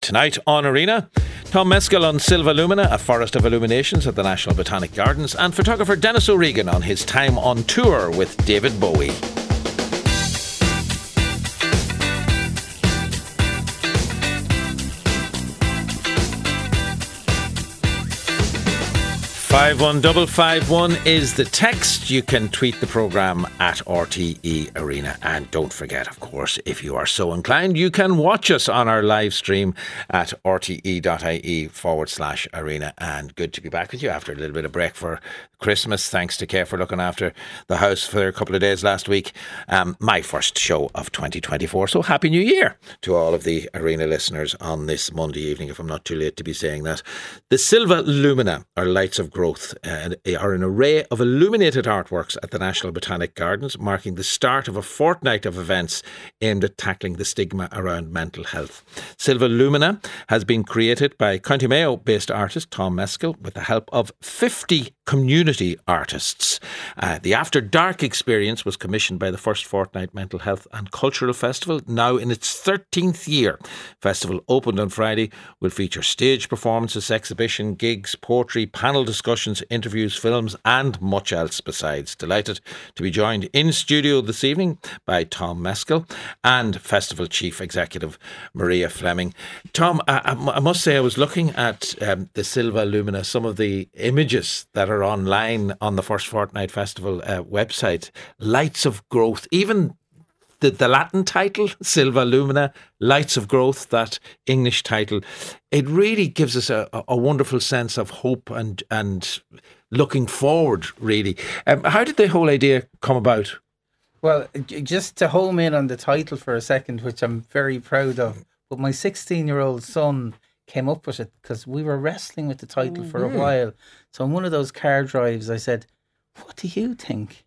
Tonight on Arena, Tom Mescal on Silva Lumina, a forest of illuminations at the National Botanic Gardens, and photographer Dennis O'Regan on his time on tour with David Bowie. 51551 is the text. You can tweet the programme at RTE Arena. And don't forget, of course, if you are so inclined, you can watch us on our live stream at rte.ie forward slash arena. And good to be back with you after a little bit of break for Christmas. Thanks to Care for looking after the house for a couple of days last week. Um, my first show of 2024. So Happy New Year to all of the arena listeners on this Monday evening, if I'm not too late to be saying that. The Silva Lumina, or Lights of Growth, uh, are an array of illuminated artworks at the National Botanic Gardens, marking the start of a fortnight of events aimed at tackling the stigma around mental health. Silva Lumina has been created by County Mayo based artist Tom Mescal with the help of 50 community artists. Uh, the After Dark experience was commissioned by the First Fortnight Mental Health and Cultural Festival, now in its 13th year. Festival opened on Friday, will feature stage performances, exhibition, gigs, poetry, panel discussions, interviews, films, and much else besides. Delighted to be joined in studio this evening by Tom Mescal and Festival Chief Executive Maria Fleming. Tom, I, I must say, I was looking at um, the Silva Lumina, some of the images that are online on the First Fortnight Festival uh, website. Lights of Growth, even the, the Latin title, Silva Lumina, Lights of Growth, that English title, it really gives us a, a wonderful sense of hope and and looking forward, really. Um, how did the whole idea come about? Well, just to home in on the title for a second, which I'm very proud of, but my 16 year old son came up with it because we were wrestling with the title mm-hmm. for a mm-hmm. while. So on one of those car drives, I said, What do you think?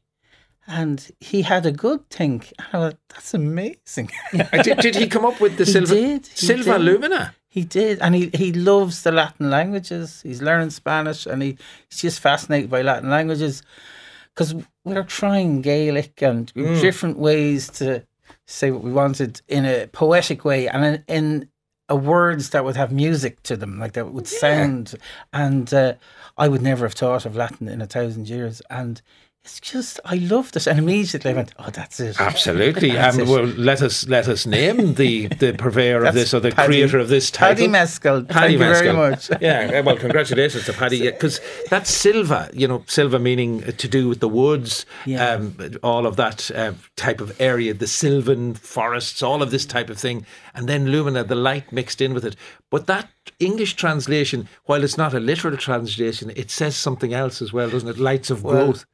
And he had a good think. And I went, That's amazing. did, did, he come up with the silver did, Silva did. Lumina? He did. And he, he loves the Latin languages. He's learning Spanish and he, he's just fascinated by Latin languages because we're trying Gaelic and mm. different ways to say what we wanted in a poetic way and in, in words that would have music to them, like that would sound. And uh, I would never have thought of Latin in a thousand years. And it's just I love this, and immediately I went, "Oh, that's it." Absolutely, that's um, it. well, let us let us name the the purveyor of this or the Paddy, creator of this title, Paddy Mescal. Paddy Thank Mescal. you very much. yeah, well, congratulations to Paddy because that's Silva. You know, Silva meaning to do with the woods, yeah. um, all of that uh, type of area, the Sylvan forests, all of this type of thing, and then Lumina, the light mixed in with it. But that English translation, while it's not a literal translation, it says something else as well, doesn't it? Lights of well, growth.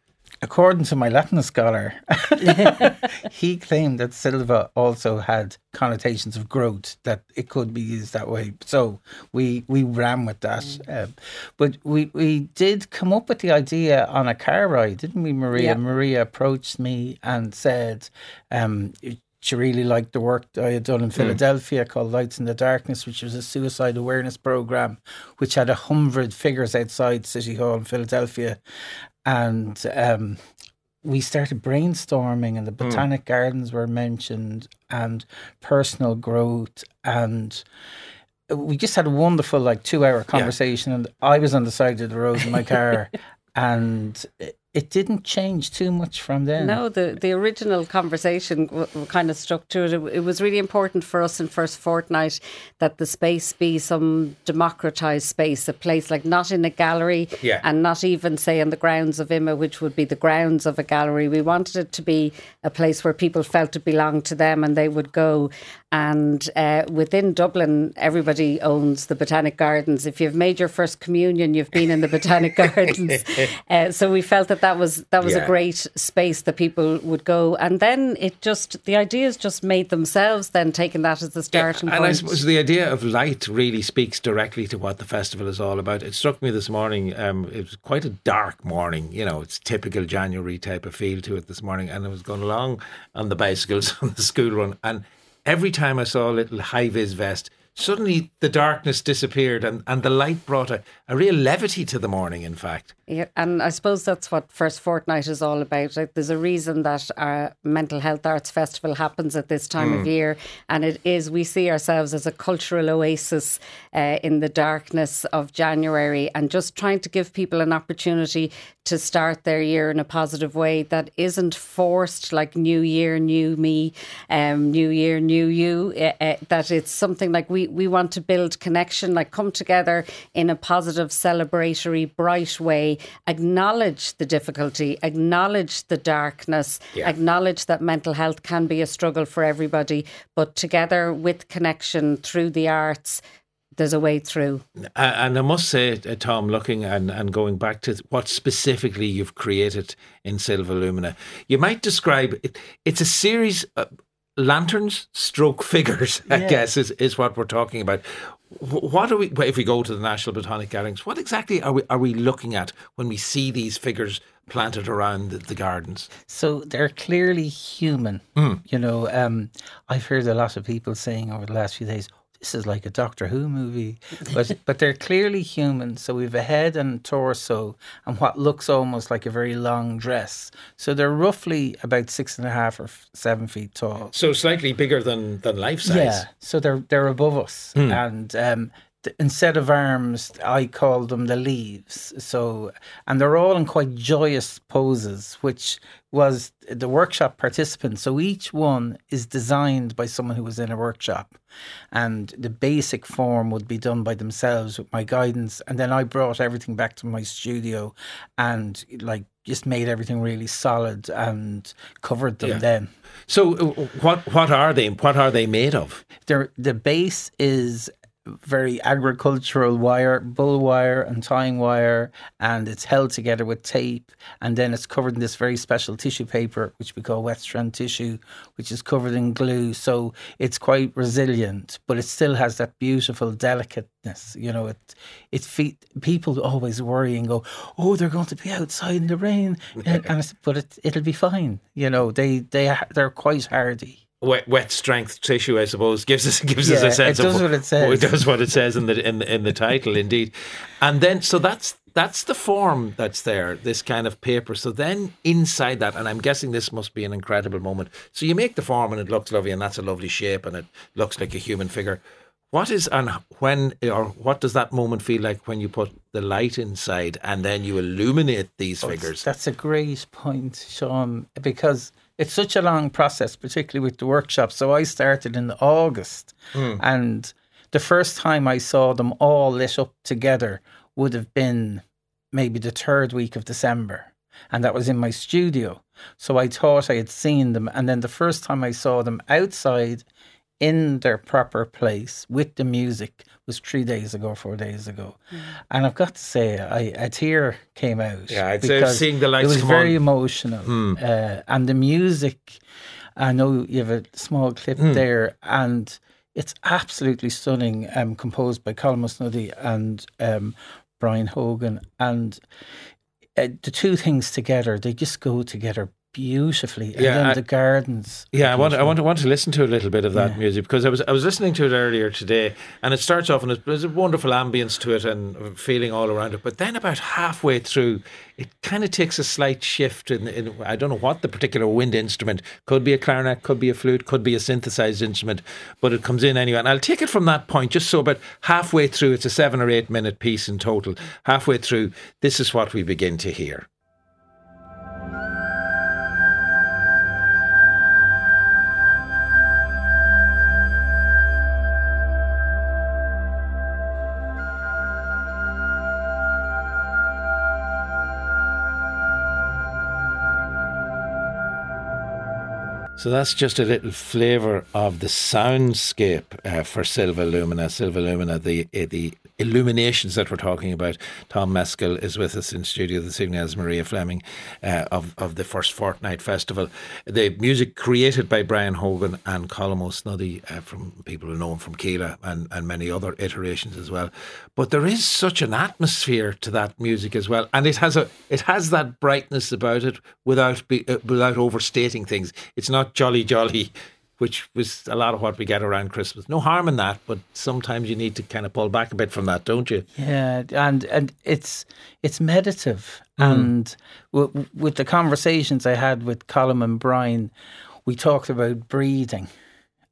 According to my Latin scholar, he claimed that Silva also had connotations of growth, that it could be used that way. So we we ran with that. Mm. Um, but we, we did come up with the idea on a car ride, didn't we, Maria? Yeah. Maria approached me and said, um, she really liked the work I had done in hmm. Philadelphia mm. called Lights in the Darkness, which was a suicide awareness program, which had a hundred figures outside City Hall in Philadelphia and um, we started brainstorming, and the hmm. botanic mm. gardens were mentioned, and personal growth, and we just had a wonderful like two hour conversation. Yeah. And I was on the side of the road in my car, and it didn't change too much from then. No, the, the original conversation w- kind of stuck to it. it. it. was really important for us in First Fortnight that the space be some democratised space, a place like not in a gallery yeah. and not even, say, on the grounds of IMMA, which would be the grounds of a gallery. We wanted it to be a place where people felt it belonged to them and they would go. And uh, within Dublin, everybody owns the Botanic Gardens. If you've made your first communion, you've been in the Botanic Gardens. Uh, so we felt that that was that was yeah. a great space that people would go, and then it just the ideas just made themselves. Then taking that as the starting yeah, and point. And I suppose the idea of light really speaks directly to what the festival is all about. It struck me this morning. Um, it was quite a dark morning. You know, it's typical January type of feel to it this morning, and I was going along on the bicycles on the school run, and every time I saw a little high vis vest suddenly the darkness disappeared and, and the light brought a, a real levity to the morning, in fact. Yeah, and I suppose that's what First Fortnight is all about. Like, there's a reason that our Mental Health Arts Festival happens at this time mm. of year, and it is, we see ourselves as a cultural oasis uh, in the darkness of January and just trying to give people an opportunity to start their year in a positive way that isn't forced like New Year, New Me, um, New Year, New You. Uh, uh, that it's something like we, we want to build connection, like come together in a positive, celebratory, bright way, acknowledge the difficulty, acknowledge the darkness, yeah. acknowledge that mental health can be a struggle for everybody, but together with connection through the arts there's a way through. And I must say, uh, Tom, looking and, and going back to what specifically you've created in Silva Lumina, you might describe it, it's a series lanterns, stroke figures, I guess, is, is what we're talking about. What are we, if we go to the National Botanic Gardens, what exactly are we, are we looking at when we see these figures planted around the, the gardens? So they're clearly human. Mm. You know, um, I've heard a lot of people saying over the last few days, this is like a Doctor Who movie, but but they're clearly human. So we've a head and torso, and what looks almost like a very long dress. So they're roughly about six and a half or seven feet tall. So slightly bigger than than life size. Yeah. So they're they're above us, mm. and um, instead of arms, I call them the leaves. So, and they're all in quite joyous poses, which was the workshop participants. So each one is designed by someone who was in a workshop, and the basic form would be done by themselves with my guidance. And then I brought everything back to my studio, and like just made everything really solid and covered them. Yeah. Then. So, uh, what what are they? What are they made of? They're, the base is very agricultural wire, bull wire and tying wire, and it's held together with tape, and then it's covered in this very special tissue paper, which we call wet strand tissue, which is covered in glue. So it's quite resilient, but it still has that beautiful delicateness. You know, it it fe- people always worry and go, "Oh, they're going to be outside in the rain," and, and but it it'll be fine. You know, they they they're quite hardy wet, wet strength tissue, I suppose, gives us gives yeah, us a sense it does of what it says. It does what it says in the in the, in the title, indeed. And then, so that's that's the form that's there, this kind of paper. So then inside that, and I'm guessing this must be an incredible moment. So you make the form and it looks lovely, and that's a lovely shape, and it looks like a human figure. What is and when or what does that moment feel like when you put the light inside and then you illuminate these oh, figures? That's a great point, Sean, because it's such a long process, particularly with the workshop. So I started in August, mm. and the first time I saw them all lit up together would have been maybe the third week of December. And that was in my studio. So I thought I had seen them. And then the first time I saw them outside in their proper place with the music was three days ago, four days ago, mm. and I've got to say, I, a tear came out. Yeah, I'd say seeing the lights. It was very on. emotional, mm. uh, and the music. I know you have a small clip mm. there, and it's absolutely stunning. Um, composed by Colm Ó Snodaigh and um, Brian Hogan, and uh, the two things together, they just go together beautifully. And yeah, then I, the gardens. Yeah, I want, I want to want to listen to a little bit of that yeah. music because I was I was listening to it earlier today, and it starts off and there's a wonderful ambience to it and feeling all around it. But then about halfway through, it kind of takes a slight shift. In, in I don't know what the particular wind instrument could be a clarinet, could be a flute, could be a synthesized instrument, but it comes in anyway. And I'll take it from that point, just so about halfway through. It's a seven or eight minute piece in total. Halfway through, this is what we begin to hear. So that's just a little flavour of the soundscape uh, for Silva Lumina. Silva Lumina, the uh, the illuminations that we're talking about. Tom Meskel is with us in studio this evening as Maria Fleming uh, of, of the First Fortnight Festival. The music created by Brian Hogan and Colm Ó Snodaigh uh, from people who know him from Kíla and, and many other iterations as well. But there is such an atmosphere to that music as well. And it has a it has that brightness about it without be, uh, without overstating things. It's not jolly jolly which was a lot of what we get around Christmas. No harm in that, but sometimes you need to kind of pull back a bit from that, don't you? Yeah, and and it's it's meditative, mm. and w- with the conversations I had with Colin and Brian, we talked about breathing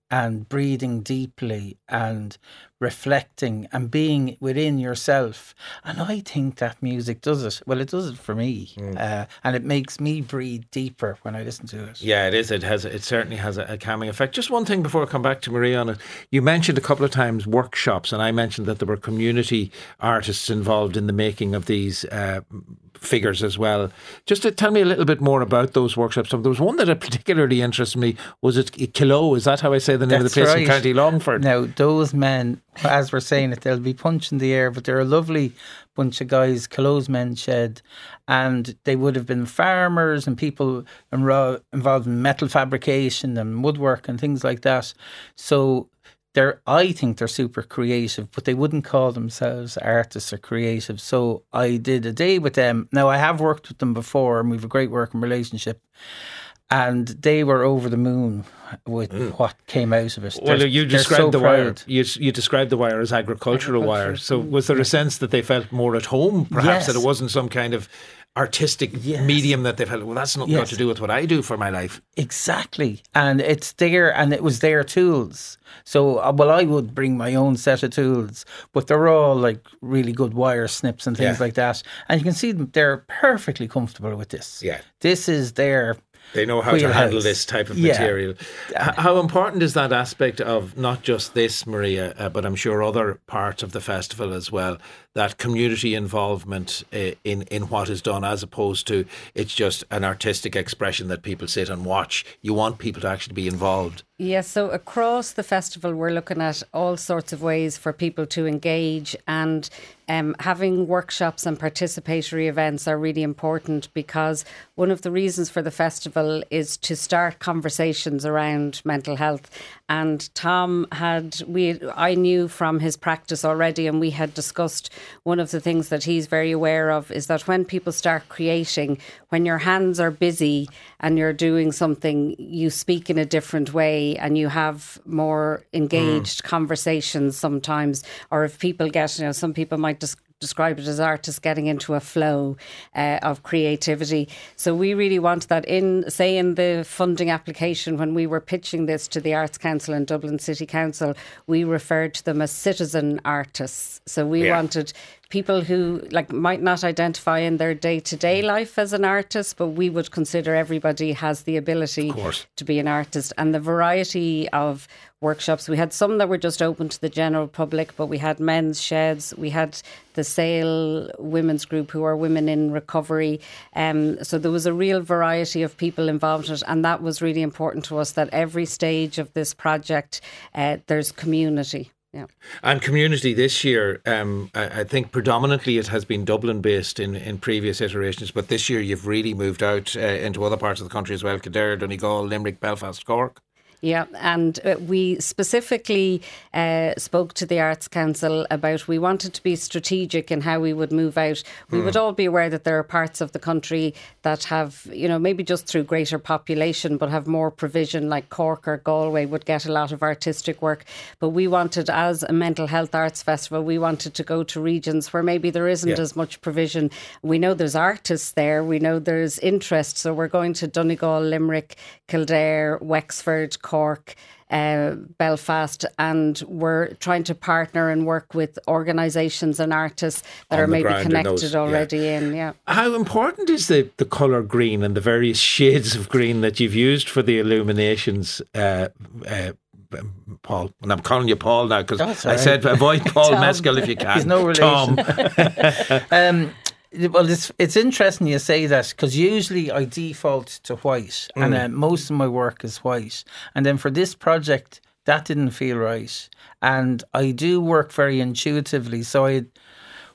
and breathing deeply and reflecting and being within yourself. And I think that music does it. Well, it does it for me, mm. uh, and it makes me breathe deeper when I listen to it. Yeah, it is. It has. It certainly has a, a calming effect. Just one thing before I come back to Marie on it. You mentioned a couple of times workshops, and I mentioned that there were community artists involved in the making of these. Uh, figures as well. Just to tell me a little bit more about those workshops. There was one that particularly interested me. Was it Killoe? Is that how I say the name That's of the place right. in County Longford? Now, those men as we're saying it, they'll be punching the air, but they're a lovely bunch of guys, clothes men shed, and they would have been farmers and people involved in metal fabrication and woodwork and things like that. So they're, I think they're super creative, but they wouldn't call themselves artists or creative. So I did a day with them. Now I have worked with them before, and we've a great working relationship and they were over the moon with mm. what came out of it. Well, they're, you described so the wire. You, you described the wire as agricultural wire. So, was there a sense that they felt more at home, perhaps yes. that it wasn't some kind of artistic yes. medium that they've had. Well, that's not yes. got to do with what I do for my life. Exactly, and it's there, and it was their tools. So, uh, well, I would bring my own set of tools, but they're all like really good wire snips and things yeah. like that. And you can see them; they're perfectly comfortable with this. Yeah, this is their they know how to handle this type of material. Yeah. How important is that aspect of not just this, Maria, uh, but I'm sure other parts of the festival as well? That community involvement uh, in in what is done, as opposed to it's just an artistic expression that people sit and watch. You want people to actually be involved. Yes, so across the festival, we're looking at all sorts of ways for people to engage, and um, having workshops and participatory events are really important because one of the reasons for the festival is to start conversations around mental health. And Tom had we I knew from his practice already, and we had discussed one of the things that he's very aware of is that when people start creating, when your hands are busy and you're doing something, you speak in a different way and you have more engaged mm. conversations sometimes. Or if people get, you know, some people might just describe it as artists getting into a flow uh, of creativity. So we really want that in, say, in the funding application when we were pitching this to the Arts Council and Dublin City Council, we referred to them as citizen artists. So we yeah. wanted people who like might not identify in their day-to-day life as an artist but we would consider everybody has the ability to be an artist and the variety of workshops. We had some that were just open to the general public but we had men's sheds. We had the sale women's group who are women in recovery. Um, so there was a real variety of people involved in it and that was really important to us that every stage of this project uh, there's community. Yeah. And community this year, um, I, I, think predominantly it has been Dublin based in, in previous iterations, but this year you've really moved out uh, into other parts of the country as well. Kildare, Donegal, Limerick, Belfast, Cork. Yeah, and uh, we specifically uh, spoke to the Arts Council about we wanted to be strategic in how we would move out. We mm. would all be aware that there are parts of the country that have, you know, maybe just through greater population, but have more provision, like Cork or Galway would get a lot of artistic work. But we wanted, as a mental health arts festival, we wanted to go to regions where maybe there isn't yeah. as much provision. We know there's artists there, we know there's interest, so we're going to Donegal, Limerick, Kildare, Wexford. Cork, uh, Belfast, and we're trying to partner and work with organisations and artists that On are maybe connected already yeah. in. Yeah. How important is the, the colour green and the various shades of green that you've used for the illuminations? Uh, uh, Paul, and I'm calling you Paul now because I right. said avoid Paul Mescal if you can. He's no relation. Tom. um, well, it's it's interesting you say that because usually I default to white, mm. and uh, most of my work is white. And then for this project, that didn't feel right. And I do work very intuitively, so I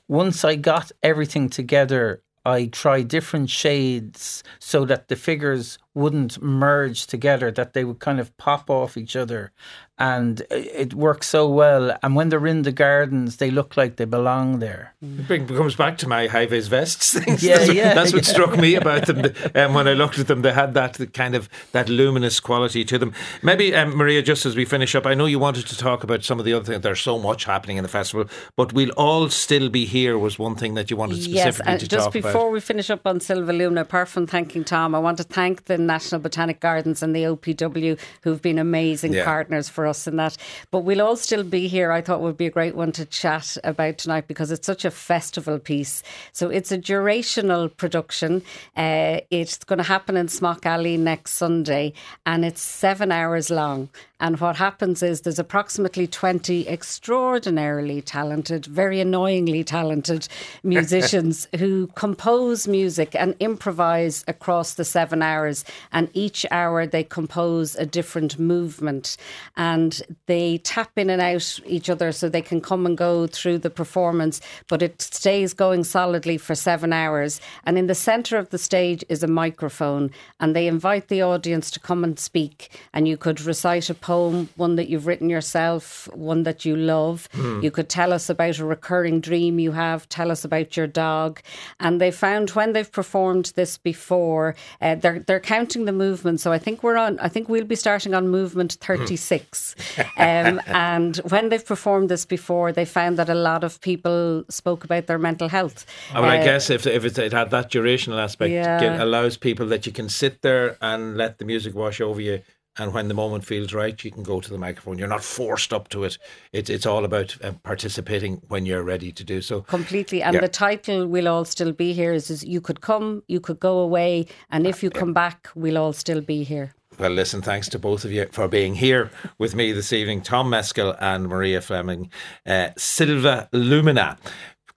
once I got everything together, I try different shades so that the figures wouldn't merge together, that they would kind of pop off each other and it works so well. And when they're in the gardens, they look like they belong there. It comes back to my high vis vests things. Yeah, that's, yeah, that's what yeah. struck me about them. Um, when I looked at them, they had that kind of that luminous quality to them. Maybe um, Maria, just as we finish up, I know you wanted to talk about some of the other things. There's so much happening in the festival, but we'll all still be here. Was one thing that you wanted specifically yes, to just before we finish up on Silva Luna, apart from thanking Tom, I want to thank the National Botanic Gardens and the OPW who've been amazing Yeah. partners for us in that. But we'll all still be here. I thought would be a great one to chat about tonight because it's such a festival piece. So it's a durational production. Uh, it's going to happen in Smock Alley next Sunday, and it's seven hours long. And what happens is there's approximately 20 extraordinarily talented, very annoyingly talented musicians who compose music and improvise across the seven hours. And each hour they compose a different movement. And they tap in and out each other so they can come and go through the performance, but it stays going solidly for seven hours. And in the centre of the stage is a microphone, and they invite the audience to come and speak. And you could recite a poem, one that you've written yourself, one that you love. You could tell us about a recurring dream you have, tell us about your dog. And they found when they've performed this before, uh, they're they're counting the movement. So I think we're on. I think we'll be starting on movement thirty six. um, and when they've performed this before, they found that a lot of people spoke about their mental health. I mean, I Uh, guess if, if it's, it had that durational aspect, Yeah. it allows people that you can sit there and let the music wash over you. And when the moment feels right, you can go to the microphone. You're not forced up to it. It's it's all about uh, participating when you're ready to do so. completely. And Yeah. the title will all still be here. Is, is you could come, you could go away, and if you come back, we'll all still be here. Well, listen, thanks to both of you for being here with me this evening. Tom Meskel and Maria Fleming, uh, Silva Lumina.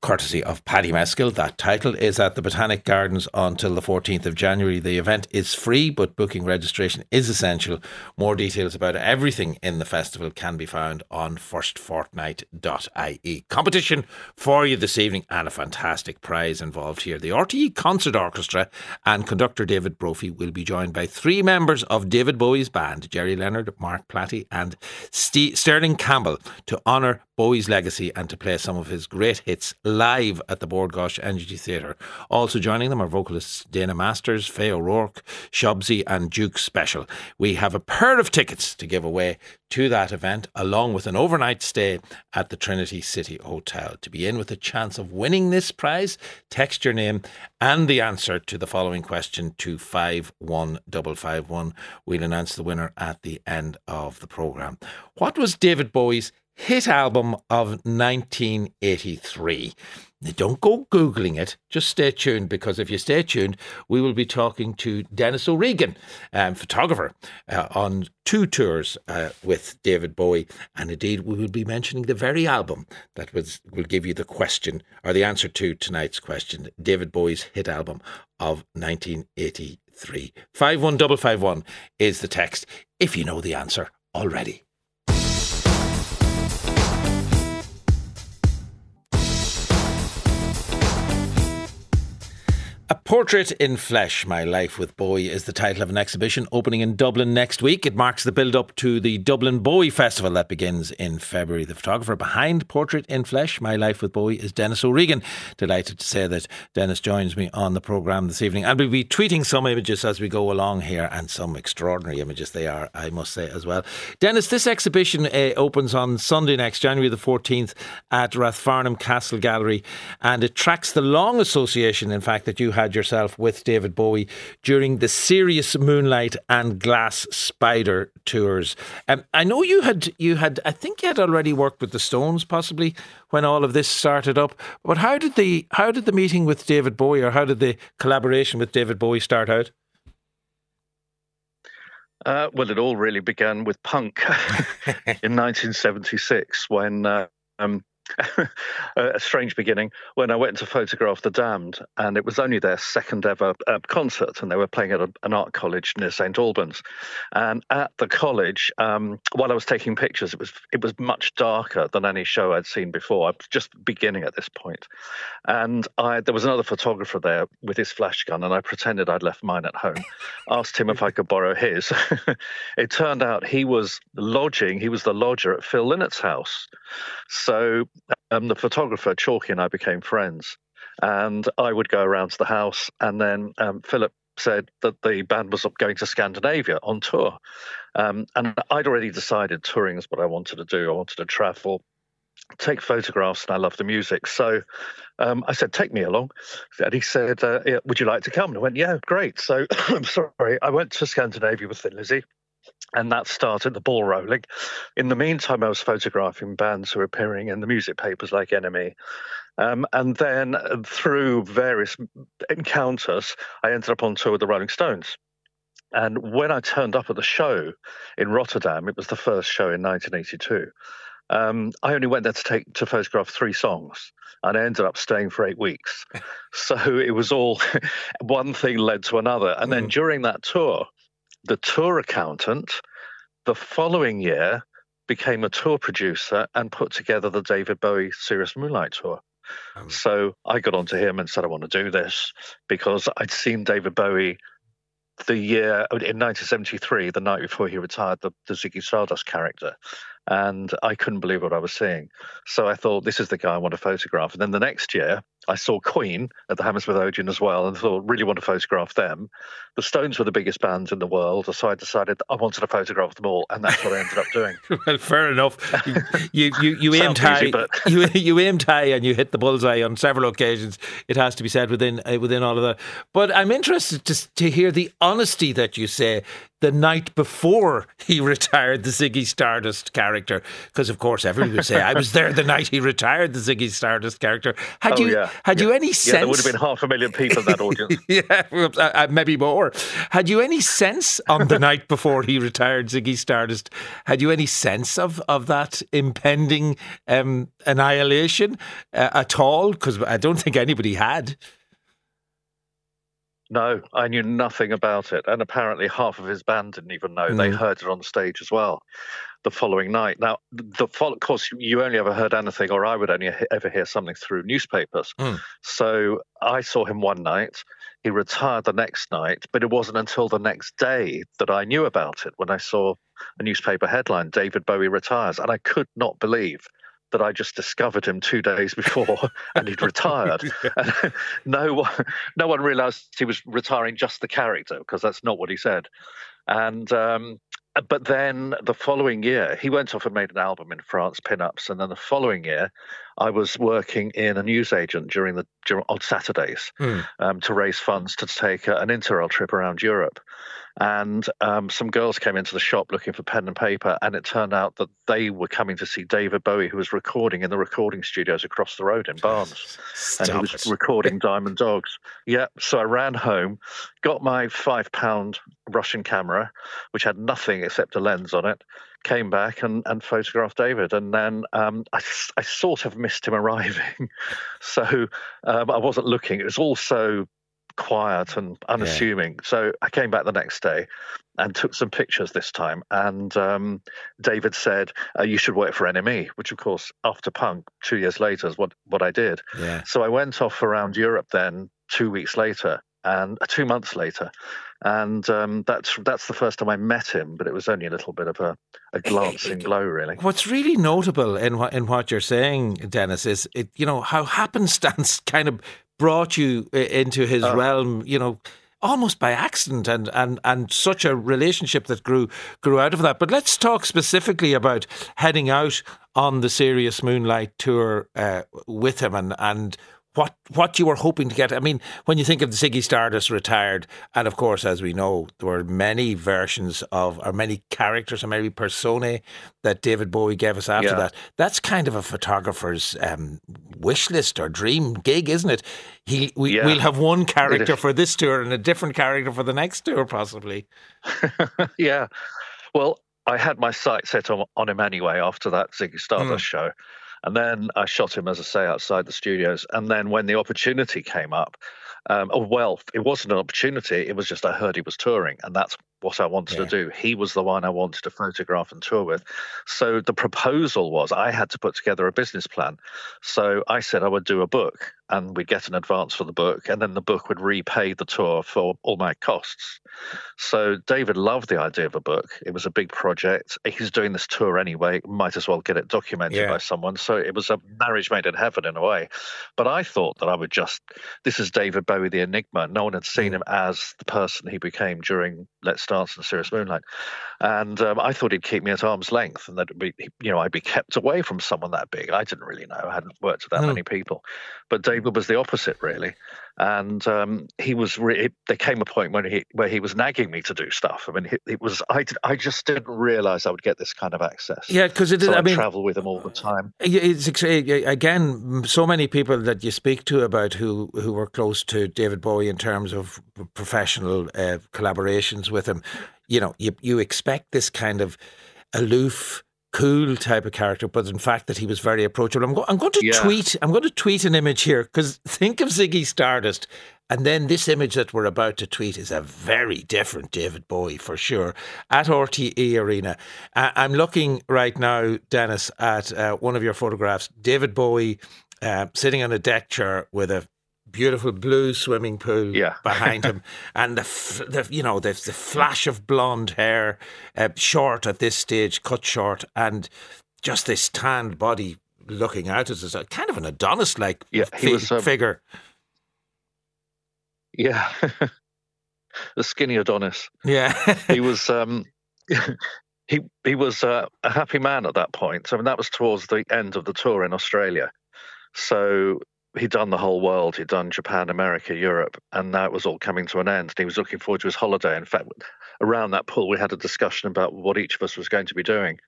Courtesy of Paddy Meskel. That title is at the Botanic Gardens until the 14th of January. The event is free, but booking registration is essential. More details about everything in the festival can be found on firstfortnight.ie. Competition for you this evening and a fantastic prize involved here. The RTE Concert Orchestra and conductor David Brophy will be joined by three members of David Bowie's band, Gerry Leonard, Mark Plati, and Ste Sterling Campbell, to honour Bowie's legacy and to play some of his great hits live at the Bord Gáis Energy Theatre. Also joining them are vocalists Dana Masters, Faye O'Rourke, Shobsy, and Duke Special. We have a pair of tickets to give away to that event, along with an overnight stay at the Trinity City Hotel. To be in with a chance of winning this prize, text your name and the answer to the following question to 51551. We'll announce the winner at the end of the programme. What was David Bowie's hit album of 1983. Now, don't go Googling it, just stay tuned because if you stay tuned, we will be talking to Dennis O'Regan, um, photographer, uh, on two tours uh, with David Bowie. And indeed, we will be mentioning the very album that was will give you the question or the answer to tonight's question David Bowie's hit album of 1983. 51551 is the text if you know the answer already. A Portrait in Flesh, My Life with Bowie is the title of an exhibition opening in Dublin next week. It marks the build up to the Dublin Bowie Festival that begins in February. The photographer behind Portrait in Flesh, My Life with Bowie is Dennis O'Regan. Delighted to say that Dennis joins me on the programme this evening. And we'll be tweeting some images as we go along here and some extraordinary images they are, I must say, as well. Dennis, this exhibition uh, opens on Sunday next, January the 14th at Rathfarnham Castle Gallery and it tracks the long association, in fact, that you had yourself with David Bowie during the Serious Moonlight and Glass Spider tours. Um, I know you had, you had, I think you had already worked with the Stones, possibly when all of this started up. But how did the how did the meeting with David Bowie, or how did the collaboration with David Bowie start out? Uh, well, it all really began with punk in 1976 when uh, um, a strange beginning when I went to photograph The Damned, and it was only their second ever uh, concert, and they were playing at a, an art college near St Albans. And at the college, um, while I was taking pictures, it was it was much darker than any show I'd seen before. I was just beginning at this point, and I there was another photographer there with his flash gun, and I pretended I'd left mine at home. Asked him if I could borrow his. it turned out he was lodging. He was the lodger at Phil Lynott's house. So um, the photographer Chalky and I became friends, and I would go around to the house, and then um, Philip said that the band was going to Scandinavia on tour, um, and I'd already decided touring is what I wanted to do. I wanted to travel, take photographs, and I love the music. So um, I said, "Take me along," and he said, uh, yeah, "Would you like to come?" And I went, "Yeah, great." So I'm sorry, I went to Scandinavia with Thin Lizzy and that started the ball rolling. In the meantime, I was photographing bands who were appearing in the music papers like NME. Um, and then uh, through various encounters, I ended up on tour with the Rolling Stones. And when I turned up at the show in Rotterdam, it was the first show in 1982. Um, I only went there to take to photograph three songs, and I ended up staying for eight weeks. so it was all one thing led to another, and then mm. during that tour, the tour accountant the following year became a tour producer and put together the David Bowie Serious Moonlight tour. Um, so I got onto him and said, I want to do this because I'd seen David Bowie the year in 1973, the night before he retired, the, the Ziggy Stardust character and I couldn't believe what I was seeing. So I thought, this is the guy I want to photograph. And then the next year, I saw Queen at the Hammersmith Odeon as well, and thought, really want to photograph them. The Stones were the biggest bands in the world, so I decided I wanted to photograph them all, and that's what I ended up doing. well, fair enough. You you, you, aimed high, but... you you aimed high, and you hit the bullseye on several occasions. It has to be said within uh, within all of that. But I'm interested to to hear the honesty that you say the night before he retired the Ziggy Stardust character. Because, of course, everyone would say, I was there the night he retired the Ziggy Stardust character. Had oh, you yeah. had yeah. you any sense? Yeah, there would have been half a million people in that audience. yeah, uh, uh, maybe more. Had you any sense on the night before he retired Ziggy Stardust? Had you any sense of, of that impending um, annihilation uh, at all? Because I don't think anybody had. No, I knew nothing about it. And apparently, half of his band didn't even know. Mm. They heard it on stage as well the following night. Now, the of course, you only ever heard anything, or I would only ever hear something through newspapers. Mm. So I saw him one night. He retired the next night, but it wasn't until the next day that I knew about it when I saw a newspaper headline David Bowie retires. And I could not believe that I just discovered him two days before and he'd retired. and no one, no one realised he was retiring just the character because that's not what he said. And um, but then the following year, he went off and made an album in France, Pin Ups, and then the following year, I was working in a newsagent during the during, on Saturdays mm. um, to raise funds to take a, an interrail trip around Europe and um, some girls came into the shop looking for pen and paper, and it turned out that they were coming to see David Bowie, who was recording in the recording studios across the road in Barnes, Stop and he was it. recording Diamond Dogs. Yeah, so I ran home, got my five-pound Russian camera, which had nothing except a lens on it, came back and, and photographed David. And then um, I, I sort of missed him arriving. so um, I wasn't looking. It was also quiet and unassuming. Yeah. So I came back the next day and took some pictures this time. And um, David said, uh, "You should work for NME," which, of course, after Punk, two years later, is what what I did. Yeah. So I went off around Europe then two weeks later and uh, two months later. And um, that's that's the first time I met him, but it was only a little bit of a, a glancing blow, really. What's really notable in what in what you're saying, Dennis, is it you know how happenstance kind of brought you uh, into his uh, realm, you know, almost by accident and, and, and such a relationship that grew grew out of that. But let's talk specifically about heading out on the Serious Moonlight tour uh, with him and, and what what you were hoping to get. I mean, when you think of the Ziggy Stardust retired, and of course, as we know, there were many versions of or many characters or maybe personae that David Bowie gave us after yeah. that. That's kind of a photographer's um, wish list or dream gig, isn't it? He we, yeah. we'll have one character for this tour and a different character for the next tour, possibly. yeah. Well, I had my sight set on, on him anyway after that Ziggy Stardust mm. show And then I shot him, as I say, outside the studios. And then when the opportunity came up, um, oh, well, it wasn't an opportunity. It was just I heard he was touring, and that's what I wanted yeah. to do. He was the one I wanted to photograph and tour with. So the proposal was I had to put together a business plan. So I said I would do a book and we'd get an advance for the book, and then the book would repay the tour for all my costs. So David loved the idea of a book. It was a big project. He's doing this tour anyway, might as well get it documented yeah. by someone. So it was a marriage made in heaven in a way. But I thought that I would just, this is David Bowie, the Enigma. No one had seen mm. him as the person he became during Let's Dance and Serious Moonlight. And um, I thought he'd keep me at arm's length and that, be, you know, I'd be kept away from someone that big. I didn't really know. I hadn't worked with that mm. many people. But David was the opposite, really. And um, he was. Re- there came a point when he where he was nagging me to do stuff. I mean, it, it was. I I just didn't realize I would get this kind of access. Yeah, because it. So I, I mean, travel with him all the time. It's again so many people that you speak to about who who were close to David Bowie in terms of professional uh, collaborations with him. You know, you you expect this kind of aloof cool type of character, but in fact that he was very approachable. I'm, go- I'm going to yeah. tweet. I'm going to tweet an image here because think of Ziggy Stardust, and then this image that we're about to tweet is a very different David Bowie for sure at RTE Arena. Uh, I'm looking right now, Dennis, at uh, one of your photographs. David Bowie. Uh, sitting on a deck chair with a beautiful blue swimming pool yeah. behind him, and the, the you know the, the flash of blonde hair, uh, short at this stage, cut short, and just this tanned body looking out as a kind of an Adonis like yeah, fi- was, um, figure. Yeah, the skinny Adonis. Yeah, he was. Um, he he was uh, a happy man at that point. I mean, that was towards the end of the tour in Australia. So he'd done the whole world. He'd done Japan, America, Europe, and now it was all coming to an end. And he was looking forward to his holiday. In fact, around that pool, we had a discussion about what each of us was going to be doing.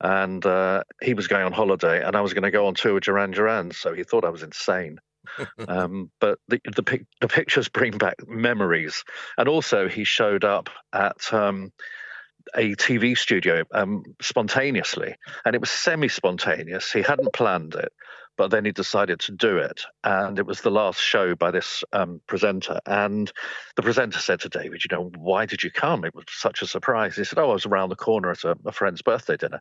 And uh, he was going on holiday, and I was going to go on tour with Duran Duran. So he thought I was insane. um, but the, the, the pictures bring back memories, and also he showed up at. Um, a TV studio um, spontaneously, and it was semi-spontaneous. He hadn't planned it, but then he decided to do it. And it was the last show by this um, presenter. And the presenter said to David, You know, why did you come? It was such a surprise. He said, Oh, I was around the corner at a, a friend's birthday dinner.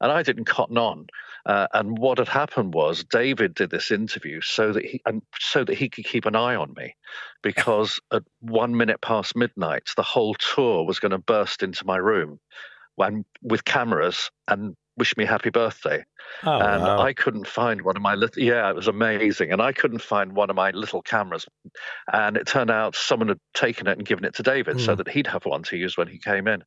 And I didn't cotton on. Uh, and what had happened was David did this interview so that he and so that he could keep an eye on me, because at one minute past midnight, the whole tour was going to burst into my room, when with cameras and wish me happy birthday. Oh, and wow. I couldn't find one of my little, yeah, it was amazing. And I couldn't find one of my little cameras. And it turned out someone had taken it and given it to David mm. so hmm. that he'd have one to use when he came in.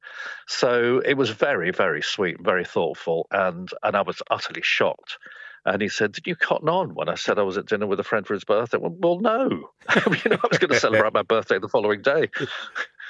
So it was very, very sweet, very thoughtful. And, and I was utterly shocked. And he said, Did you cotton on when I said I was at dinner with a friend for his birthday? Well, well no. you know, I was going to celebrate my birthday the following day.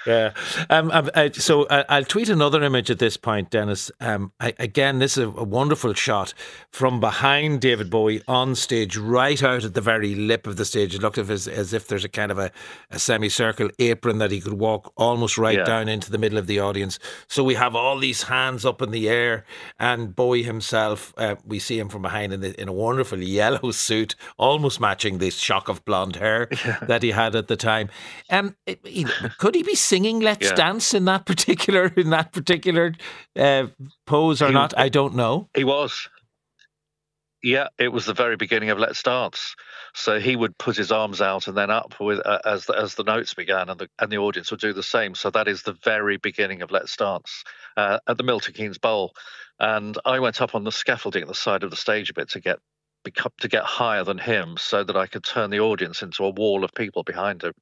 Yeah. Um, I, so I, will tweet another image at this point, Dennis. Um, I, again, this is a, a, wonderful shot from behind David Bowie on stage, right out at the very lip of the stage. It looked as, as if there's a kind of a, a semicircle apron that he could walk almost right yeah. down into the middle of the audience. So we have all these hands up in the air, and Bowie himself, uh, we see him from behind in, the, in a wonderful yellow suit, almost matching this shock of blonde hair yeah. that he had at the time. Um, could he be singing "Let's yeah. Dance" in that particular in that particular uh, pose or he, not? I don't know. He was. Yeah, it was the very beginning of Let's Dance. So he would put his arms out and then up with uh, as the, as the notes began, and the and the audience would do the same. So that is the very beginning of Let's Dance uh, at the Milton Keynes Bowl. And I went up on the scaffolding at the side of the stage a bit to get to get higher than him, so that I could turn the audience into a wall of people behind him.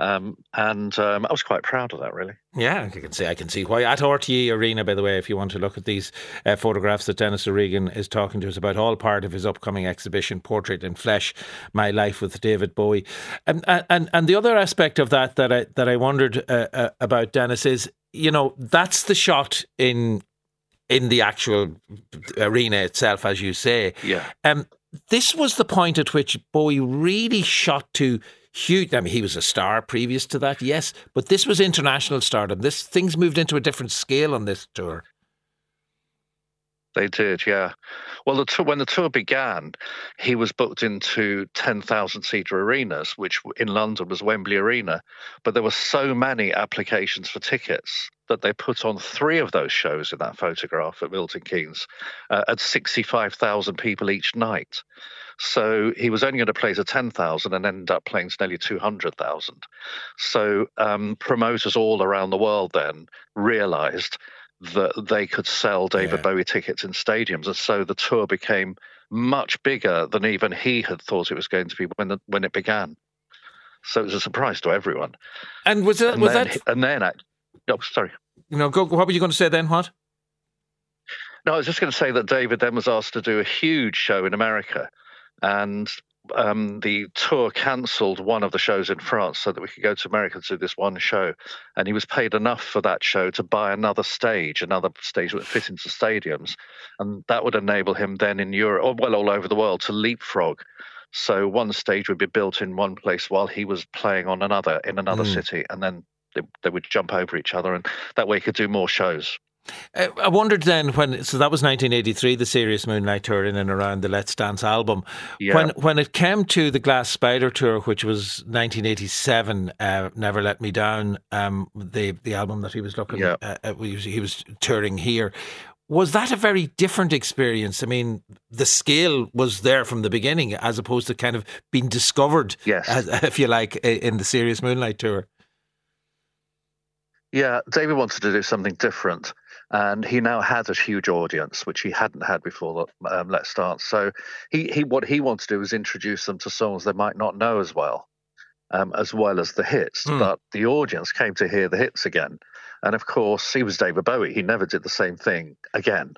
Um, and um, I was quite proud of that, really. Yeah, I can see. I can see why. At RTE Arena, by the way, if you want to look at these uh, photographs that Dennis O'Regan is talking to us about, all part of his upcoming exhibition, Portrait in Flesh: My Life with David Bowie. And and and the other aspect of that that I that I wondered uh, uh, about Dennis is, you know, that's the shot in in the actual arena itself, as you say. Yeah. Um, this was the point at which Bowie really shot to huge. I mean, he was a star previous to that, yes, but this was international stardom. This things moved into a different scale on this tour. They did, yeah. Well, the tour, when the tour began, he was booked into 10,000 seater arenas, which in London was Wembley Arena. But there were so many applications for tickets that they put on three of those shows in that photograph at Milton Keynes uh, at 65,000 people each night. So he was only going to play to 10,000 and ended up playing to nearly 200,000. So um, promoters all around the world then realized that they could sell David yeah. Bowie tickets in stadiums, and so the tour became much bigger than even he had thought it was going to be when the, when it began. So it was a surprise to everyone. And was that and was then, that? And then, oh, sorry. No, go, what were you going to say then? What? No, I was just going to say that David then was asked to do a huge show in America, and um, the tour cancelled one of the shows in France so that we could go to America to do this one show. And he was paid enough for that show to buy another stage, another stage that would fit into stadiums. And that would enable him then in Europe, or well, all over the world, to leapfrog. So one stage would be built in one place while he was playing on another in another mm. city. And then they, they would jump over each other. And that way he could do more shows. Uh, I wondered then when so that was 1983, the Serious Moonlight tour in and around the Let's Dance album. Yeah. When when it came to the Glass Spider tour, which was 1987, uh, Never Let Me Down, um, the the album that he was looking, yeah. uh, uh he, was, he was touring here. Was that a very different experience? I mean, the scale was there from the beginning, as opposed to kind of being discovered, yes. as, if you like, in the Serious Moonlight tour. Yeah, David wanted to do something different and he now has a huge audience, which he hadn't had before. Um, Let's Dance. So he, he what he wants to do is introduce them to songs they might not know as well, um, as well as the hits. Mm. But the audience came to hear the hits again, and of course he was David Bowie. He never did the same thing again.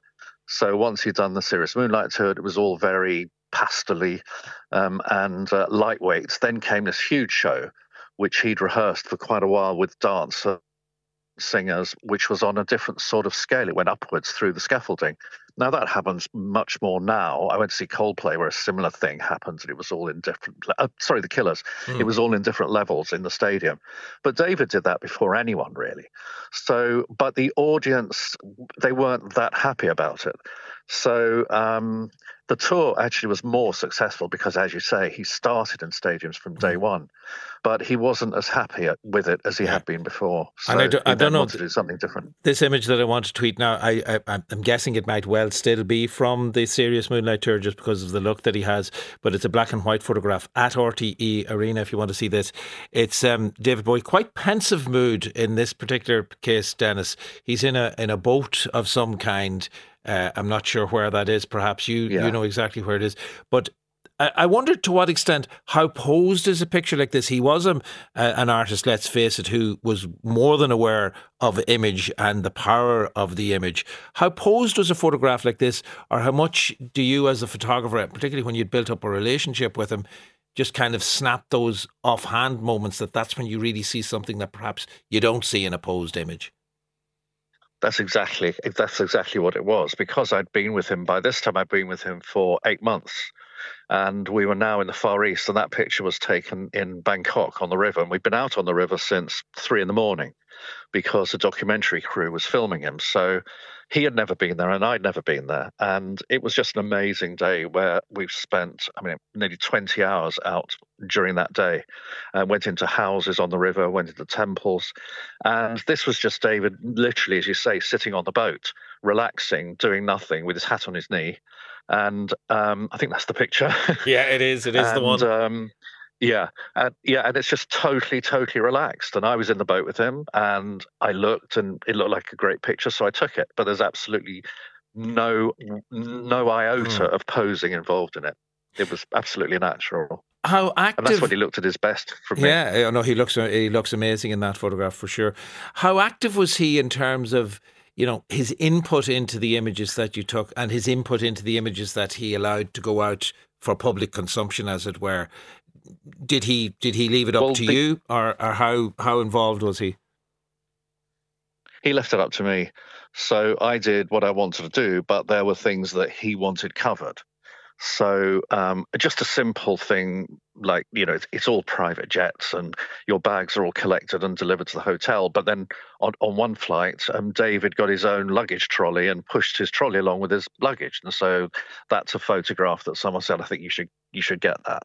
So once he'd done the Serious Moonlight tour, it was all very pastely um, and uh, lightweight. Then came this huge show, which he'd rehearsed for quite a while with dance singers, which was on a different sort of scale. It went upwards through the scaffolding. Now that happens much more now. I went to see Coldplay where a similar thing happened, and it was all in different. Uh, sorry, the Killers. Mm. It was all in different levels in the stadium. But David did that before anyone really. So, but the audience they weren't that happy about it. So um, the tour actually was more successful because, as you say, he started in stadiums from day mm-hmm. one, but he wasn't as happy with it as he had been before. So and I, do, I don't know to do something different. This image that I want to tweet now, I, I, am guessing it might well still be from the Serious Moonlight tour, just because of the look that he has. But it's a black and white photograph at RTE Arena. If you want to see this, it's um, David Bowie, quite pensive mood in this particular case. Dennis. he's in a in a boat of some kind. Uh, I'm not sure where that is. Perhaps you yeah. you know exactly where it is. But I, wondered to what extent how posed is a picture like this. He was a, an artist, let's face it, who was more than aware of image and the power of the image. How posed was a photograph like this, or how much do you, as a photographer, particularly when you'd built up a relationship with him, just kind of snap those offhand moments that that's when you really see something that perhaps you don't see in a posed image? That's exactly that's exactly what it was. Because I'd been with him by this time, I'd been with him for eight months, and we were now in the Far East. And that picture was taken in Bangkok on the river, and we'd been out on the river since three in the morning because a documentary crew was filming him. So he had never been there and I'd never been there. And it was just an amazing day where we've spent, I mean, nearly 20 hours out during that day. Uh, went into houses on the river, went into temples. And this was just David, literally, as you say, sitting on the boat, relaxing, doing nothing with his hat on his knee. And um, I think that's the picture. Yeah, it is. It is and, the one. Um, yeah, and yeah, and it's just totally, totally relaxed. And I was in the boat with him, and I looked, and it looked like a great picture, so I took it. But there's absolutely no no iota mm. of posing involved in it. It was absolutely natural. How active? And that's when he looked at his best. From yeah, no, he looks he looks amazing in that photograph for sure. How active was he in terms of? You know his input into the images that you took and his input into the images that he allowed to go out for public consumption as it were did he did he leave it up well, to the, you, or, or how how involved was he? He left it up to me. So I did what I wanted to do, but there were things that he wanted covered. So um, just a simple thing like you know it's, it's, all private jets and your bags are all collected and delivered to the hotel. But then on, on one flight, um, David got his own luggage trolley and pushed his trolley along with his luggage, and so that's a photograph that someone said I think you should you should get that.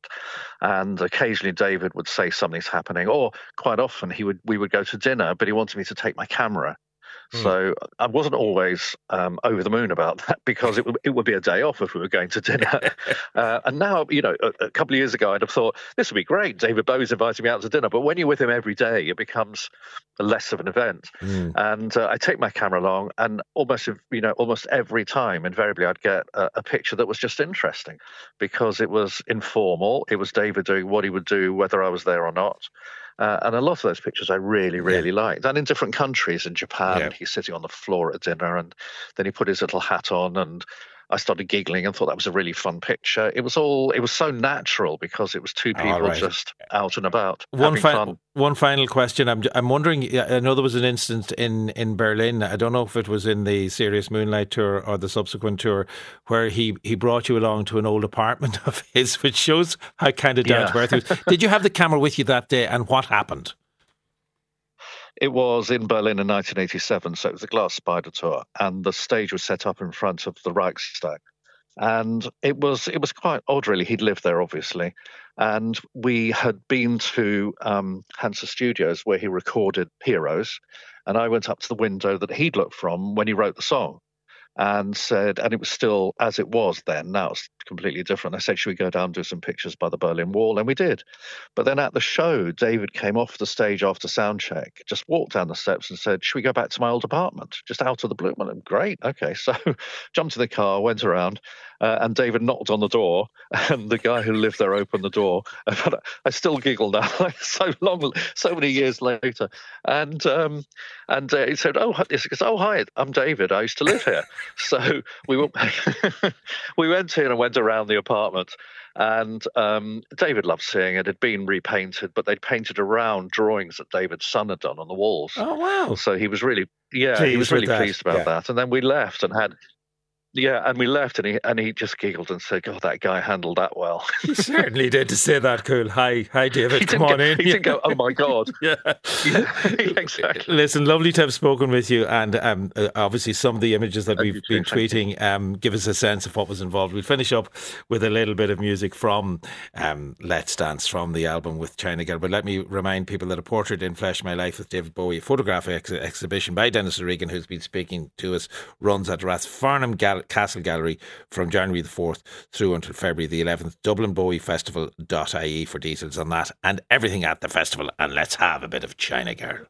And occasionally David would say something's happening, or quite often he would we would go to dinner, but he wanted me to take my camera. Hmm. So I wasn't always um, over the moon about that because it would, it would be a day off if we were going to dinner. uh, and now, you know, a, a, couple of years ago, I'd have thought this would be great. David Bowie's inviting me out to dinner. But when you're with him every day, it becomes less of an event. Mm. And uh, I take my camera along, and almost, you know, almost every time, invariably, I'd get a, a picture that was just interesting because it was informal. It was David doing what he would do, whether I was there or not. Uh, and a lot of those pictures I really, really yeah. liked. And in different countries, in Japan, yeah. he's sitting on the floor at dinner, and then he put his little hat on, and I started giggling and thought that was a really fun picture. It was all it was so natural because it was two people right. just out and about. One fi- one final question. I'm I'm wondering. I know there was an instance in in Berlin. I don't know if it was in the Serious Moonlight tour or the subsequent tour where he he brought you along to an old apartment of his, which shows how kind of down to earth he was. Did you have the camera with you that day, and what happened? It was in Berlin in 1987, so it was the Glass Spider tour, and the stage was set up in front of the Reichstag, and it was it was quite odd, really. He'd lived there, obviously, and we had been to um, Hansa Studios where he recorded Heroes, and I went up to the window that he'd looked from when he wrote the song, and said, and it was still as it was then. Now it's completely different. I said, should we go down and do some pictures by the Berlin Wall? And we did. But then at the show, David came off the stage after sound check, just walked down the steps and said, should we go back to my old apartment? Just out of the blue. And great. Okay. So jumped in the car, went around, uh, and David knocked on the door, and the guy who lived there opened the door. I still giggle now, so long, so many years later. And um, and uh, he said, "Oh, he goes, oh hi, I'm David. I used to live here." so we went, we went in and went around the apartment. And um, David loved seeing it. It had been repainted, but they'd painted around drawings that David's son had done on the walls. Oh wow! So he was really, yeah, pleased he was really pleased about yeah. that. And then we left and had yeah, and we left, and he and he just giggled and said, "God, that guy handled that well." he certainly did. To say that, cool. Hi, hi, David. Come on go, in. He didn't go, "Oh my God." yeah. yeah, exactly. Listen, lovely to have spoken with you, and um, uh, obviously some of the images that we've been tweeting um, give us a sense of what was involved. We'll finish up with a little bit of music from um, Let's Dance from the album with China Girl. But let me remind people that a portrait in Flesh My Life with David Bowie, a photographic ex- exhibition by Dennis O'Regan, who's been speaking to us, runs at Rathfarnham Gal- Castle Gallery from January the 4th through until February the 11th. DublinBowieFestival.ie for details on that and everything at the festival. And let's have a bit of China Girl.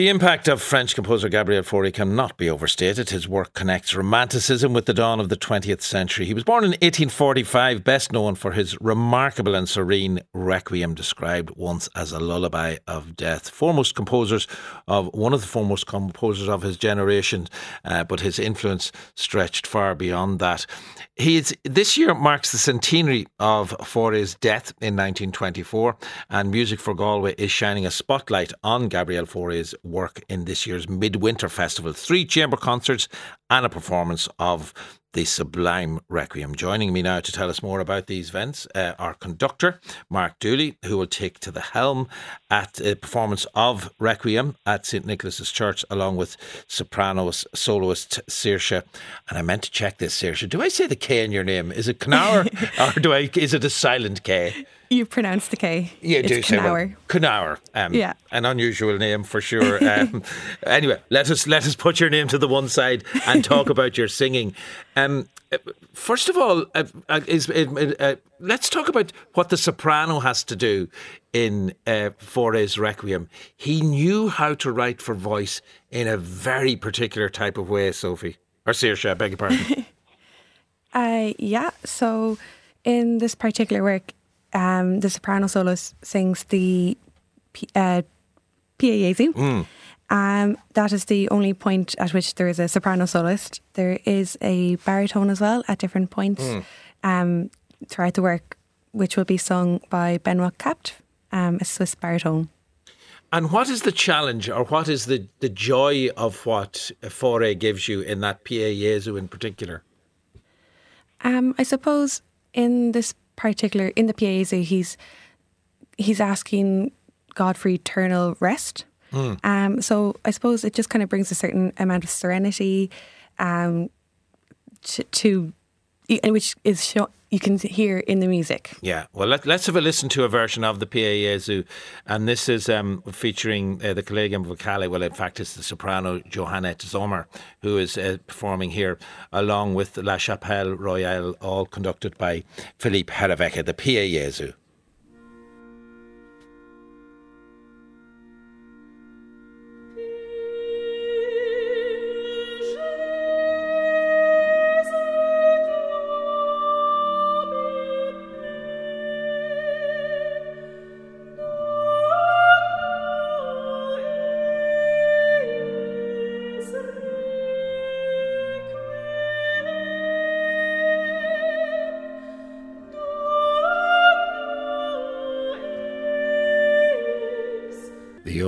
The impact of French composer Gabriel Fauré cannot be overstated. His work connects romanticism with the dawn of the 20th century. He was born in 1845, best known for his remarkable and serene Requiem, described once as a lullaby of death. Foremost composers of one of the foremost composers of his generation, uh, but his influence stretched far beyond that. He is, this year marks the centenary of Fauré's death in 1924, and Music for Galway is shining a spotlight on Gabriel Fauré's work in this year's Midwinter Festival. Three chamber concerts and a performance of the Sublime Requiem. Joining me now to tell us more about these events, uh, our conductor, Mark Dooley, who will take to the helm at a performance of Requiem at St. Nicholas's Church, along with soprano soloist Saoirse. And I meant to check this, Saoirse. Do I say the K in your name? Is it Knauer or do I? Is it a silent K? You pronounce the K. Yeah, it's do Knauer. Knauer. Um, yeah, an unusual name for sure. Um, anyway, let us let us put your name to the one side and talk about your singing. Um, first of all, uh, uh is uh, let's talk about what the soprano has to do in uh, Fauré's Requiem. He knew how to write for voice in a very particular type of way, Sophie or Saoirse. I beg your pardon. uh, yeah. So in this particular work um, the soprano soloist sings the uh, Pie Jesu. Mm. Um, that is the only point at which there is a soprano soloist. There is a baritone as well at different points mm. um, throughout the work, which will be sung by Benoit Kapt, um, a Swiss baritone. And what is the challenge or what is the, the joy of what Fauré gives you in that Pie Jesu in particular? Um, I suppose in this particular, in the Pie Jesu, he's, he's asking God for eternal rest. Mm. Um, so I suppose it just kind of brings a certain amount of serenity um, to, to which is show, you can hear in the music. Yeah, well, let, us have a listen to a version of the Pie Jesu, and this is um, featuring uh, the Collegium Vocale. Well, in fact, it's the soprano Johannette Zomer who is uh, performing here, along with La Chapelle Royale, all conducted by Philippe Herreweghe, the Pie Jesu.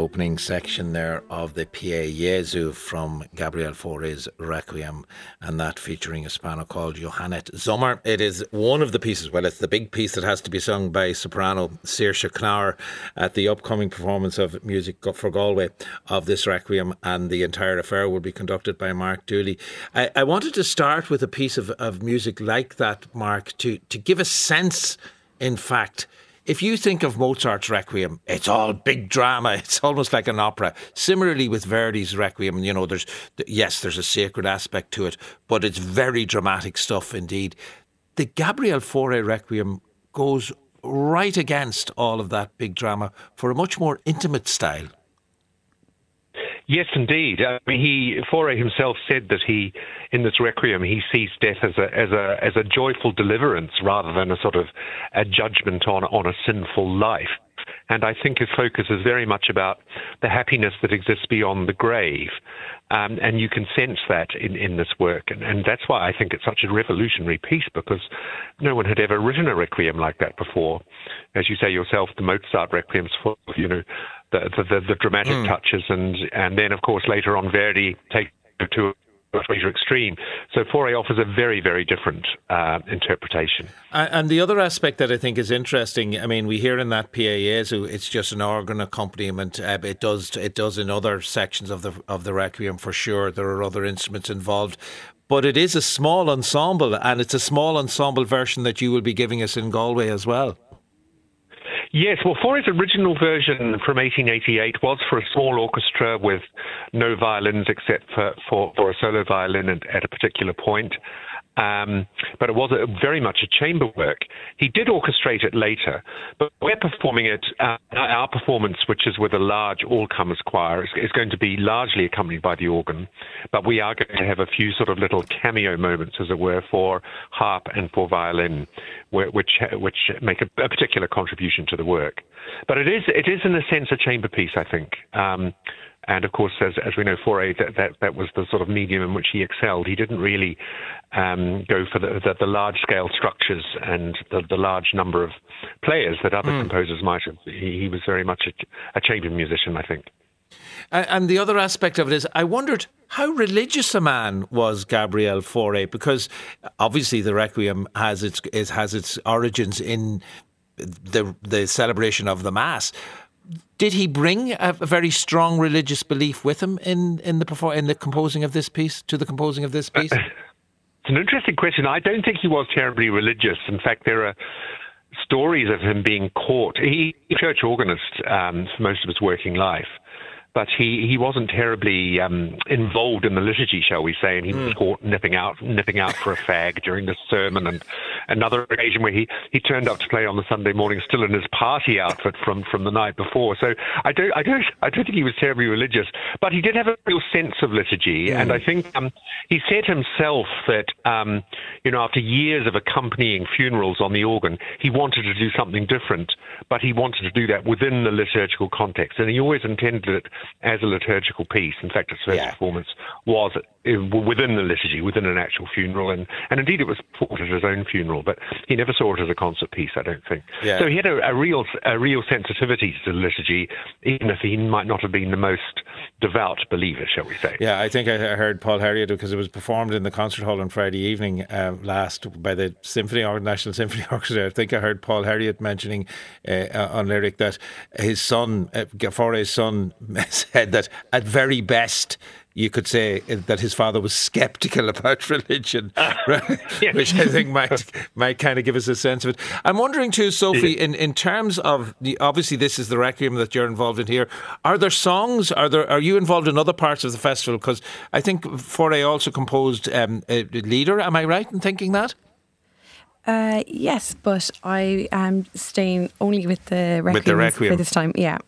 Opening section there of the Pie Jesu from Gabriel Fauré's Requiem, and that featuring a soprano called Johannette Zomer. It is one of the pieces, well, it's the big piece that has to be sung by soprano Saoirse Knauer at the upcoming performance of Music for Galway of this Requiem, and the entire affair will be conducted by Mark Dooley. I, I wanted to start with a piece of, of music like that, Mark, to, to give a sense, in fact, if you think of Mozart's Requiem, it's all big drama. It's almost like an opera. Similarly with Verdi's Requiem, you know, there's yes, there's a sacred aspect to it, but it's very dramatic stuff indeed. The Gabriel Fauré Requiem goes right against all of that big drama for a much more intimate style. Yes, indeed. I mean, he Fauré himself said that he, in this requiem, he sees death as a as a as a joyful deliverance rather than a sort of a judgment on on a sinful life. And I think his focus is very much about the happiness that exists beyond the grave. Um, and you can sense that in, in this work. And, and that's why I think it's such a revolutionary piece because no one had ever written a requiem like that before. As you say yourself, the Mozart requiems you know, the, the, the dramatic mm. touches. And, and then, of course, later on, Verdi takes it to a greater extreme. So Fauré offers a very, very different uh, interpretation. And the other aspect that I think is interesting, I mean, we hear in that Jesu, it's just an organ accompaniment. Uh, it does, it does in other sections of the of the Requiem for sure. There are other instruments involved. But it is a small ensemble, and it's a small ensemble version that you will be giving us in Galway as well. Yes, well, Fauré's original version from 1888 was for a small orchestra with no violins except for, for, for a solo violin at a particular point. Um, but it was a, very much a chamber work. He did orchestrate it later, but we're performing it. Uh, our performance, which is with a large all-comers choir, is, is, going to be largely accompanied by the organ. But we are going to have a few sort of little cameo moments, as it were, for harp and for violin, which which make a, a particular contribution to the work. But it is it is in a sense a chamber piece, I think. Um, and of course, as, as we know, Fauré, that, that, that was the sort of medium in which he excelled. He didn't really um, go for the, the, the large scale structures and the, the, large number of players that other mm. composers might have. He, he was very much a, a chamber musician, I think. And the other aspect of it is, I wondered how religious a man was Gabriel Fauré, because obviously the Requiem has its has its origins in the the celebration of the Mass did he bring a, a, very strong religious belief with him in in the in the composing of this piece to the composing of this piece? It's an interesting question. I don't think he was terribly religious. In fact, there are stories of him being caught. He a church organist um, for most of his working life, but he, he wasn't terribly um, involved in the liturgy, shall we say, and he mm. was caught nipping out nipping out for a fag during the sermon, and another occasion where he, he turned up to play on the Sunday morning still in his party outfit from, from the night before. So I don't I don't I don't think he was terribly religious, but he did have a real sense of liturgy, mm. and I think um, he said himself that um, you know after years of accompanying funerals on the organ, he wanted to do something different, but he wanted to do that within the liturgical context, and he always intended it as a liturgical piece. In fact, its first Yeah. performance was uh, within the liturgy, within an actual funeral, and, and indeed it was performed at his own funeral. But he never saw it as a concert piece, I don't think. Yeah. So he had a, a real a real sensitivity to the liturgy, even if he might not have been the most devout believer, shall we say? Yeah, I think I heard Paul Herriott because it was performed in the concert hall on Friday evening uh, last by the Symphony or National Symphony Orchestra. I think I heard Paul Herriott mentioning uh, on lyric that his son, uh, Gafore's son, said that at very best. You could say that his father was skeptical about religion, right? yeah. which I think might might kind of give us a sense of it. I'm wondering too, Sophie, in, in terms of the obviously this is the requiem that you're involved in here. Are there songs? Are there? Are you involved in other parts of the festival? Because I think Fauré also composed um, a lieder. Am I right in thinking that? Uh, yes, but I am staying only with the requiem, for Requiem. this time. Yeah.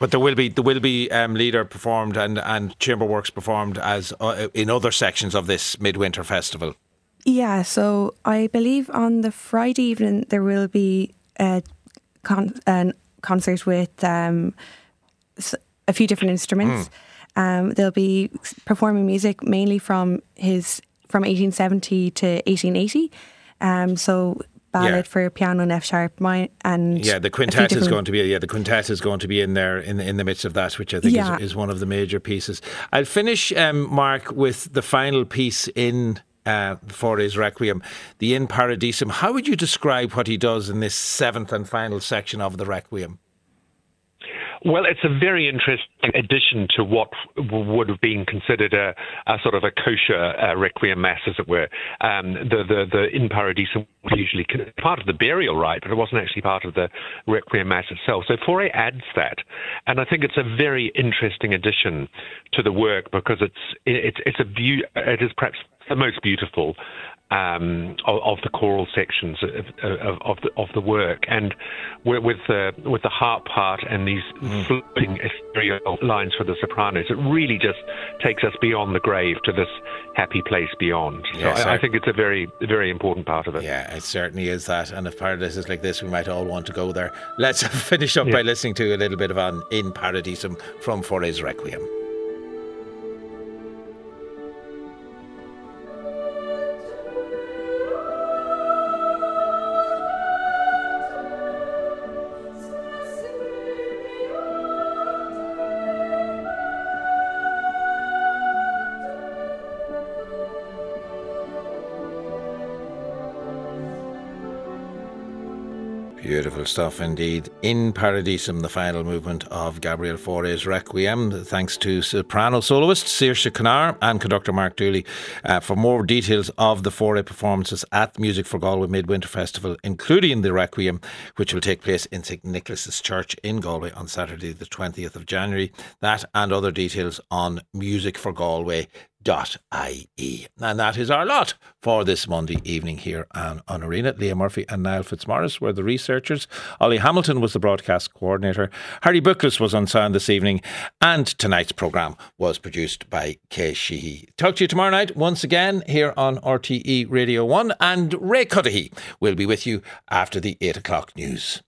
But there will be there will be um, lieder performed and and chamber works performed as uh, in other sections of this midwinter festival. Yeah, so I believe on the Friday evening there will be a, con- a concert with um, a few different instruments. Hmm. Um, they'll be performing music mainly from his from 1870 to 1880. Um, so ballad Yeah. for piano and F sharp, mi- and Yeah, the quintet is going to be yeah the quintet is going to be in there in in the midst of that, which I think Yeah. is, is one of the major pieces. I'll finish, um, Mark, with the final piece in. Uh, Fauré's Requiem, the In Paradisum. How would you describe what he does in this seventh and final section of the Requiem? Well, it's a very interesting addition to what would have been considered a, a sort of a kosher uh, requiem mass, as it were. Um, the, the, the in paradisum was usually part of the burial rite, but it wasn't actually part of the requiem mass itself. So Fauré adds that, and I think it's a very interesting addition to the work because it's it's it's a beau- it is perhaps the most beautiful um, of, of the choral sections of, of, of, the, of the work, and with, with the with the harp part and these floating ethereal lines for the sopranos, it really just takes us beyond the grave to this happy place beyond. So Yes, I, I- think it's a very very important part of it. Yeah, it certainly is that. And if Paradise is like this, we might all want to go there. Let's finish up by listening to a little bit of an In Paradisum from Fauré's Requiem. Stuff indeed. In Paradisum, the final movement of Gabriel Fauré's Requiem, thanks to soprano soloist Saoirse Connar and conductor Mark Dooley. Uh, for more details of the Fauré performances at Music for Galway Midwinter Festival, including the Requiem, which will take place in St Nicholas's Church in Galway on Saturday, the 20th of January, that and other details on musicforgalway.ie. And that is our lot for this Monday evening here on, on Arena. Leah Murphy and Niall Fitzmaurice were the researchers. Ollie Hamilton was the broadcast coordinator. Harry Bookless was on sound this evening. And tonight's programme was produced by Kay Sheehy. Talk to you tomorrow night once again here on RTE Radio 1. And Ray Cudahy will be with you after the 8 o'clock news.